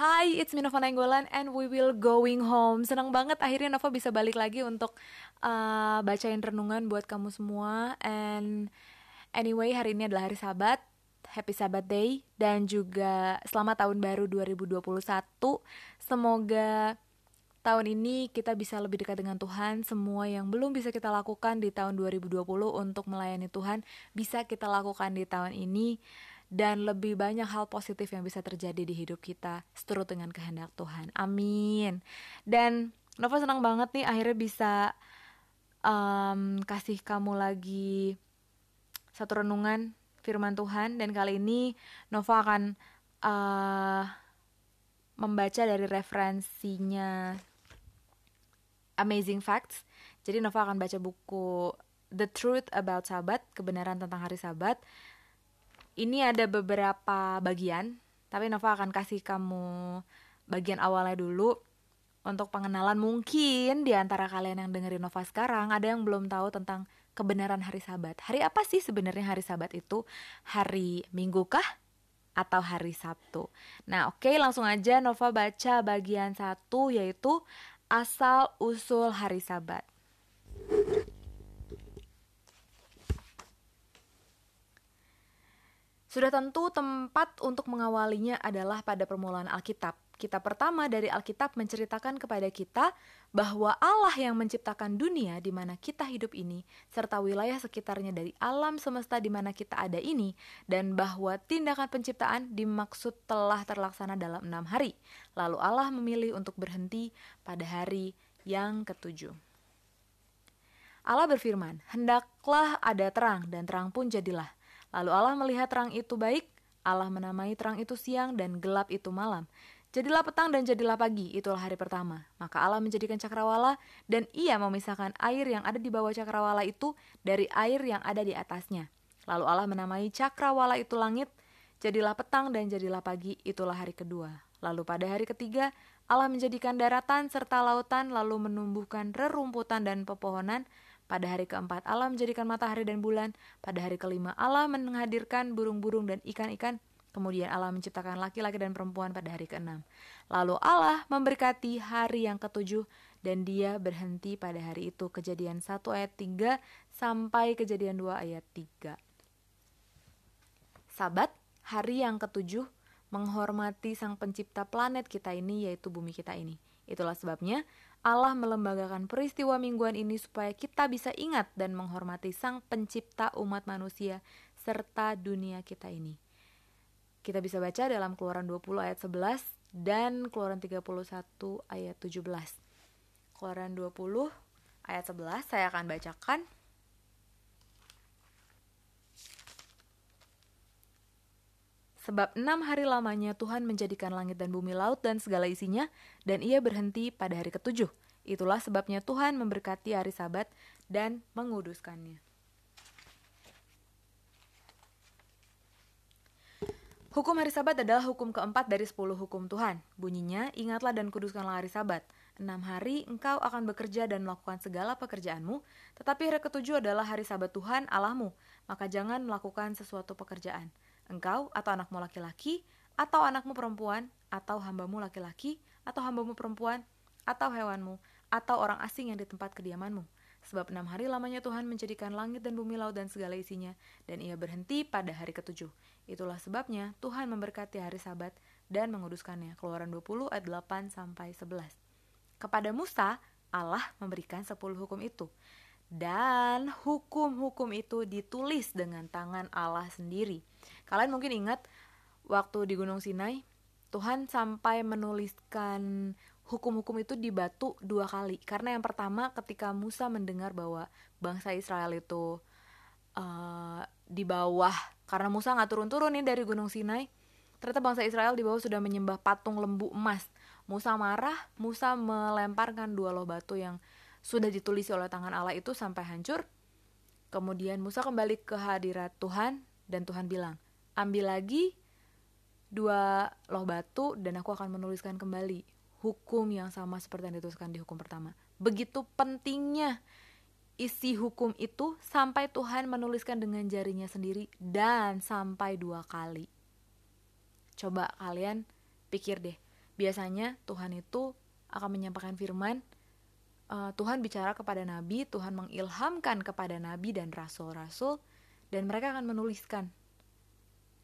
Hai, it's me Nova Nainggolan and we will going home. Senang banget akhirnya Nova bisa balik lagi untuk uh, bacain renungan buat kamu semua. And anyway, hari ini adalah hari Sabat. Happy Sabat Day dan juga selamat tahun baru 2021. Semoga tahun ini kita bisa lebih dekat dengan Tuhan. Semua yang belum bisa kita lakukan di tahun 2020 untuk melayani Tuhan bisa kita lakukan di tahun ini dan lebih banyak hal positif yang bisa terjadi di hidup kita seturut dengan kehendak Tuhan. Amin. Dan Nova senang banget nih akhirnya bisa um, kasih kamu lagi satu renungan firman Tuhan dan kali ini Nova akan uh, membaca dari referensinya Amazing Facts. Jadi Nova akan baca buku The Truth About Sabat, kebenaran tentang hari Sabat ini ada beberapa bagian, tapi Nova akan kasih kamu bagian awalnya dulu untuk pengenalan mungkin di antara kalian yang dengerin Nova sekarang ada yang belum tahu tentang kebenaran hari Sabat. Hari apa sih sebenarnya hari Sabat itu? Hari Minggu kah? Atau hari Sabtu? Nah oke okay, langsung aja Nova baca bagian satu yaitu asal usul hari Sabat. Sudah tentu tempat untuk mengawalinya adalah pada permulaan Alkitab. Kitab pertama dari Alkitab menceritakan kepada kita bahwa Allah yang menciptakan dunia di mana kita hidup ini, serta wilayah sekitarnya dari alam semesta di mana kita ada ini, dan bahwa tindakan penciptaan dimaksud telah terlaksana dalam enam hari. Lalu Allah memilih untuk berhenti pada hari yang ketujuh. Allah berfirman, "Hendaklah ada terang, dan terang pun jadilah." Lalu Allah melihat terang itu baik, Allah menamai terang itu siang dan gelap itu malam. Jadilah petang dan jadilah pagi, itulah hari pertama. Maka Allah menjadikan cakrawala dan ia memisahkan air yang ada di bawah cakrawala itu dari air yang ada di atasnya. Lalu Allah menamai cakrawala itu langit, jadilah petang dan jadilah pagi, itulah hari kedua. Lalu pada hari ketiga, Allah menjadikan daratan serta lautan lalu menumbuhkan rerumputan dan pepohonan, pada hari keempat Allah menjadikan matahari dan bulan. Pada hari kelima Allah menghadirkan burung-burung dan ikan-ikan. Kemudian Allah menciptakan laki-laki dan perempuan pada hari keenam. Lalu Allah memberkati hari yang ketujuh dan dia berhenti pada hari itu. Kejadian 1 ayat 3 sampai kejadian 2 ayat 3. Sabat, hari yang ketujuh, menghormati sang pencipta planet kita ini yaitu bumi kita ini. Itulah sebabnya Allah melembagakan peristiwa mingguan ini supaya kita bisa ingat dan menghormati Sang Pencipta umat manusia serta dunia kita ini. Kita bisa baca dalam Keluaran 20 ayat 11 dan Keluaran 31 ayat 17. Keluaran 20 ayat 11 saya akan bacakan. Sebab enam hari lamanya Tuhan menjadikan langit dan bumi laut dan segala isinya, dan ia berhenti pada hari ketujuh. Itulah sebabnya Tuhan memberkati hari sabat dan menguduskannya. Hukum hari sabat adalah hukum keempat dari sepuluh hukum Tuhan. Bunyinya, ingatlah dan kuduskanlah hari sabat. Enam hari engkau akan bekerja dan melakukan segala pekerjaanmu, tetapi hari ketujuh adalah hari sabat Tuhan Allahmu, maka jangan melakukan sesuatu pekerjaan engkau atau anakmu laki-laki, atau anakmu perempuan, atau hambamu laki-laki, atau hambamu perempuan, atau hewanmu, atau orang asing yang di tempat kediamanmu. Sebab enam hari lamanya Tuhan menjadikan langit dan bumi laut dan segala isinya, dan ia berhenti pada hari ketujuh. Itulah sebabnya Tuhan memberkati hari sabat dan menguduskannya. Keluaran 20 ayat 8 sampai 11. Kepada Musa, Allah memberikan sepuluh hukum itu. Dan hukum-hukum itu ditulis dengan tangan Allah sendiri. Kalian mungkin ingat waktu di Gunung Sinai, Tuhan sampai menuliskan hukum-hukum itu di batu dua kali. Karena yang pertama ketika Musa mendengar bahwa bangsa Israel itu uh, di bawah, karena Musa nggak turun-turun nih dari Gunung Sinai, ternyata bangsa Israel di bawah sudah menyembah patung lembu emas. Musa marah, Musa melemparkan dua loh batu yang sudah ditulis oleh tangan Allah itu sampai hancur. Kemudian Musa kembali ke hadirat Tuhan dan Tuhan bilang, ambil lagi dua loh batu dan aku akan menuliskan kembali hukum yang sama seperti yang dituliskan di hukum pertama. Begitu pentingnya isi hukum itu sampai Tuhan menuliskan dengan jarinya sendiri dan sampai dua kali. Coba kalian pikir deh, Biasanya Tuhan itu akan menyampaikan firman, uh, Tuhan bicara kepada nabi, Tuhan mengilhamkan kepada nabi dan rasul-rasul, dan mereka akan menuliskan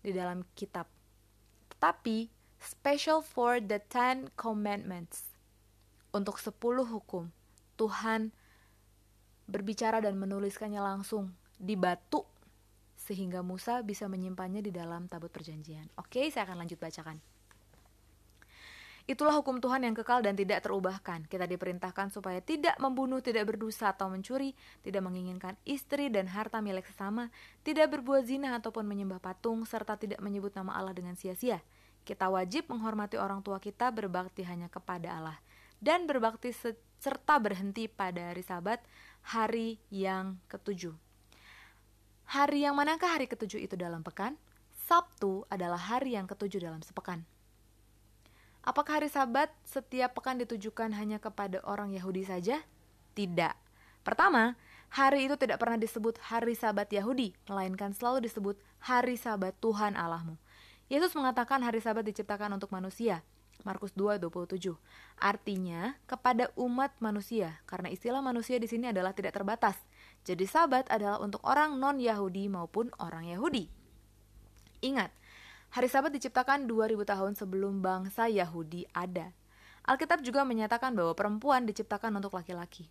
di dalam kitab. Tetapi special for the Ten Commandments untuk sepuluh hukum Tuhan berbicara dan menuliskannya langsung di batu sehingga Musa bisa menyimpannya di dalam tabut perjanjian. Oke, saya akan lanjut bacakan. Itulah hukum Tuhan yang kekal dan tidak terubahkan. Kita diperintahkan supaya tidak membunuh, tidak berdosa atau mencuri, tidak menginginkan istri dan harta milik sesama, tidak berbuat zina ataupun menyembah patung, serta tidak menyebut nama Allah dengan sia-sia. Kita wajib menghormati orang tua kita, berbakti hanya kepada Allah, dan berbakti serta berhenti pada hari Sabat, hari yang ketujuh. Hari yang manakah hari ketujuh itu dalam pekan? Sabtu adalah hari yang ketujuh dalam sepekan. Apakah hari Sabat setiap pekan ditujukan hanya kepada orang Yahudi saja? Tidak. Pertama, hari itu tidak pernah disebut hari Sabat Yahudi, melainkan selalu disebut hari Sabat Tuhan Allahmu. Yesus mengatakan hari Sabat diciptakan untuk manusia. Markus 2:27. Artinya kepada umat manusia, karena istilah manusia di sini adalah tidak terbatas. Jadi Sabat adalah untuk orang non-Yahudi maupun orang Yahudi. Ingat, Hari Sabat diciptakan 2000 tahun sebelum bangsa Yahudi ada. Alkitab juga menyatakan bahwa perempuan diciptakan untuk laki-laki.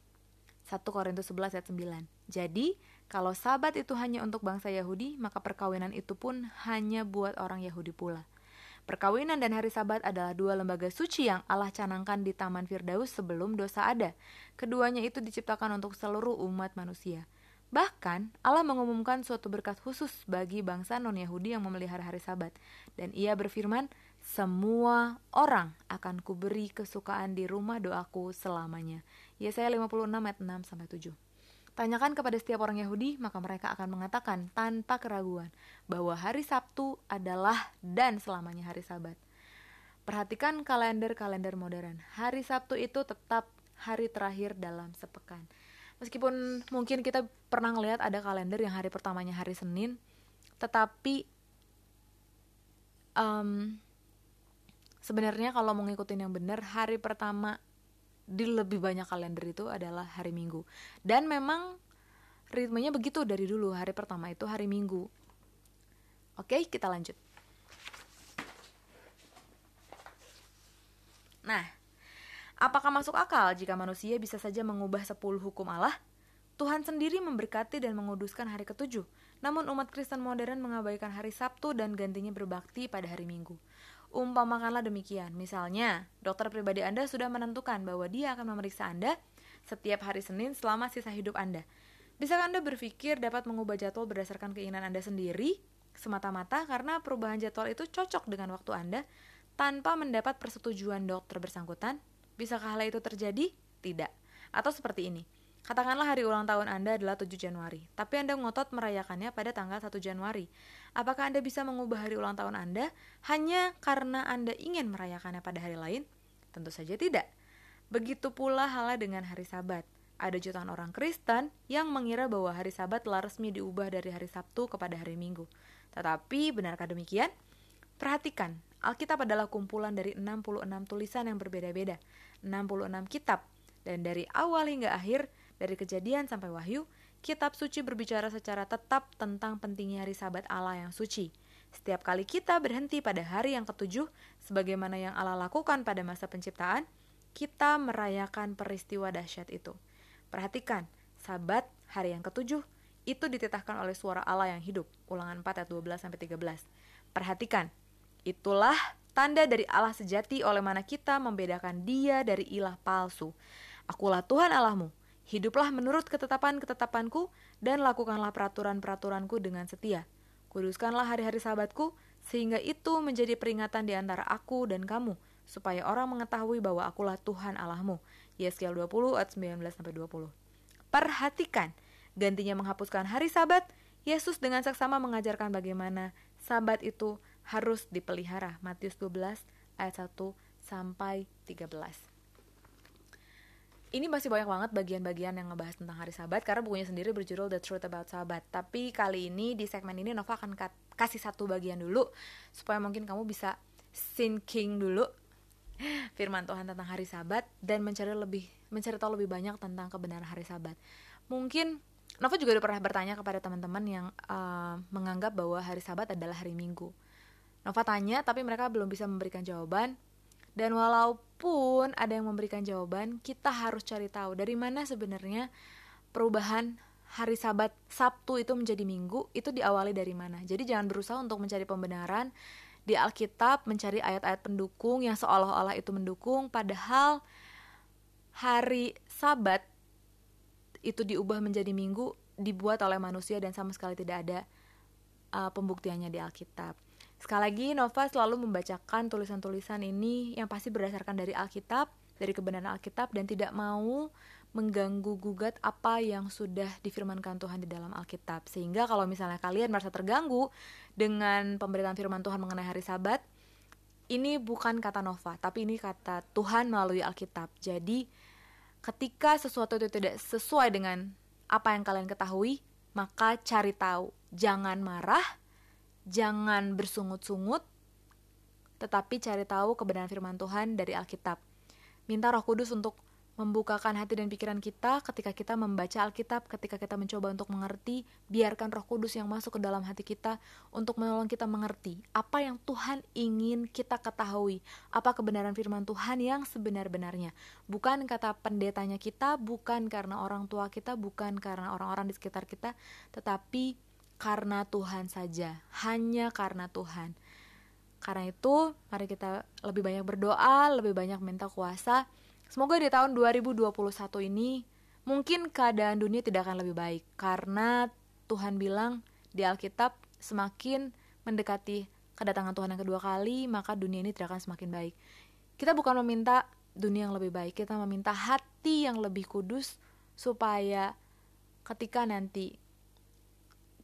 1 Korintus 11 ayat 9. Jadi, kalau sabat itu hanya untuk bangsa Yahudi, maka perkawinan itu pun hanya buat orang Yahudi pula. Perkawinan dan hari sabat adalah dua lembaga suci yang Allah canangkan di Taman Firdaus sebelum dosa ada. Keduanya itu diciptakan untuk seluruh umat manusia. Bahkan, Allah mengumumkan suatu berkat khusus bagi bangsa non-Yahudi yang memelihara hari sabat. Dan ia berfirman, semua orang akan kuberi kesukaan di rumah doaku selamanya. Yesaya 56 ayat 6 sampai 7. Tanyakan kepada setiap orang Yahudi, maka mereka akan mengatakan tanpa keraguan bahwa hari Sabtu adalah dan selamanya hari Sabat. Perhatikan kalender-kalender modern. Hari Sabtu itu tetap hari terakhir dalam sepekan meskipun mungkin kita pernah ngelihat ada kalender yang hari pertamanya hari Senin tetapi um, sebenarnya kalau mau ngikutin yang benar hari pertama di lebih banyak kalender itu adalah hari Minggu. Dan memang ritmenya begitu dari dulu hari pertama itu hari Minggu. Oke kita lanjut. Nah Apakah masuk akal jika manusia bisa saja mengubah sepuluh hukum Allah? Tuhan sendiri memberkati dan menguduskan hari ketujuh, namun umat Kristen modern mengabaikan hari Sabtu dan gantinya berbakti pada hari Minggu. Umpamakanlah demikian, misalnya, dokter pribadi Anda sudah menentukan bahwa dia akan memeriksa Anda setiap hari Senin selama sisa hidup Anda. Bisakah Anda berpikir dapat mengubah jadwal berdasarkan keinginan Anda sendiri, semata-mata karena perubahan jadwal itu cocok dengan waktu Anda, tanpa mendapat persetujuan dokter bersangkutan? Bisakah hal itu terjadi? Tidak. Atau seperti ini. Katakanlah hari ulang tahun Anda adalah 7 Januari, tapi Anda ngotot merayakannya pada tanggal 1 Januari. Apakah Anda bisa mengubah hari ulang tahun Anda hanya karena Anda ingin merayakannya pada hari lain? Tentu saja tidak. Begitu pula halnya dengan hari Sabat. Ada jutaan orang Kristen yang mengira bahwa hari Sabat telah resmi diubah dari hari Sabtu kepada hari Minggu. Tetapi benarkah demikian? Perhatikan, Alkitab adalah kumpulan dari 66 tulisan yang berbeda-beda, 66 kitab, dan dari awal hingga akhir, dari kejadian sampai wahyu, kitab suci berbicara secara tetap tentang pentingnya hari sabat Allah yang suci. Setiap kali kita berhenti pada hari yang ketujuh, sebagaimana yang Allah lakukan pada masa penciptaan, kita merayakan peristiwa dahsyat itu. Perhatikan, sabat hari yang ketujuh itu dititahkan oleh suara Allah yang hidup. Ulangan 4 ayat 12 sampai 13. Perhatikan, Itulah tanda dari Allah sejati oleh mana kita membedakan dia dari ilah palsu. Akulah Tuhan Allahmu. Hiduplah menurut ketetapan-ketetapanku dan lakukanlah peraturan-peraturanku dengan setia. Kuduskanlah hari-hari sabatku sehingga itu menjadi peringatan di antara aku dan kamu supaya orang mengetahui bahwa akulah Tuhan Allahmu. Yeskiel 20 ayat 19 sampai 20. Perhatikan, gantinya menghapuskan hari sabat, Yesus dengan seksama mengajarkan bagaimana sabat itu harus dipelihara. Matius 12 ayat 1 sampai 13. Ini masih banyak banget bagian-bagian yang ngebahas tentang hari Sabat karena bukunya sendiri berjudul The Truth About Sabat. Tapi kali ini di segmen ini Nova akan kasih satu bagian dulu supaya mungkin kamu bisa sinking dulu firman Tuhan tentang hari Sabat dan mencari lebih mencari tahu lebih banyak tentang kebenaran hari Sabat. Mungkin Nova juga udah pernah bertanya kepada teman-teman yang uh, menganggap bahwa hari Sabat adalah hari Minggu. Nova tanya, tapi mereka belum bisa memberikan jawaban. Dan walaupun ada yang memberikan jawaban, kita harus cari tahu dari mana sebenarnya perubahan hari Sabat Sabtu itu menjadi Minggu itu diawali dari mana. Jadi jangan berusaha untuk mencari pembenaran di Alkitab, mencari ayat-ayat pendukung yang seolah-olah itu mendukung, padahal hari Sabat itu diubah menjadi minggu dibuat oleh manusia dan sama sekali tidak ada uh, pembuktiannya di Alkitab. Sekali lagi Nova selalu membacakan tulisan-tulisan ini yang pasti berdasarkan dari Alkitab, dari kebenaran Alkitab dan tidak mau mengganggu gugat apa yang sudah difirmankan Tuhan di dalam Alkitab. Sehingga kalau misalnya kalian merasa terganggu dengan pemberitaan firman Tuhan mengenai hari Sabat, ini bukan kata Nova, tapi ini kata Tuhan melalui Alkitab. Jadi ketika sesuatu itu tidak sesuai dengan apa yang kalian ketahui, maka cari tahu. Jangan marah, jangan bersungut-sungut, tetapi cari tahu kebenaran firman Tuhan dari Alkitab. Minta Roh Kudus untuk membukakan hati dan pikiran kita ketika kita membaca Alkitab, ketika kita mencoba untuk mengerti, biarkan Roh Kudus yang masuk ke dalam hati kita untuk menolong kita mengerti apa yang Tuhan ingin kita ketahui, apa kebenaran firman Tuhan yang sebenar-benarnya. Bukan kata pendetanya kita, bukan karena orang tua kita, bukan karena orang-orang di sekitar kita, tetapi karena Tuhan saja, hanya karena Tuhan. Karena itu, mari kita lebih banyak berdoa, lebih banyak minta kuasa Semoga di tahun 2021 ini mungkin keadaan dunia tidak akan lebih baik karena Tuhan bilang di Alkitab semakin mendekati kedatangan Tuhan yang kedua kali, maka dunia ini tidak akan semakin baik. Kita bukan meminta dunia yang lebih baik, kita meminta hati yang lebih kudus supaya ketika nanti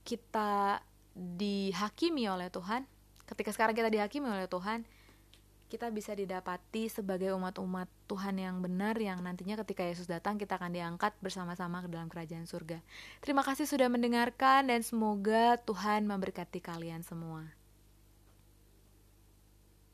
kita dihakimi oleh Tuhan, ketika sekarang kita dihakimi oleh Tuhan, kita bisa didapati sebagai umat-umat Tuhan yang benar yang nantinya ketika Yesus datang kita akan diangkat bersama-sama ke dalam kerajaan surga. Terima kasih sudah mendengarkan dan semoga Tuhan memberkati kalian semua.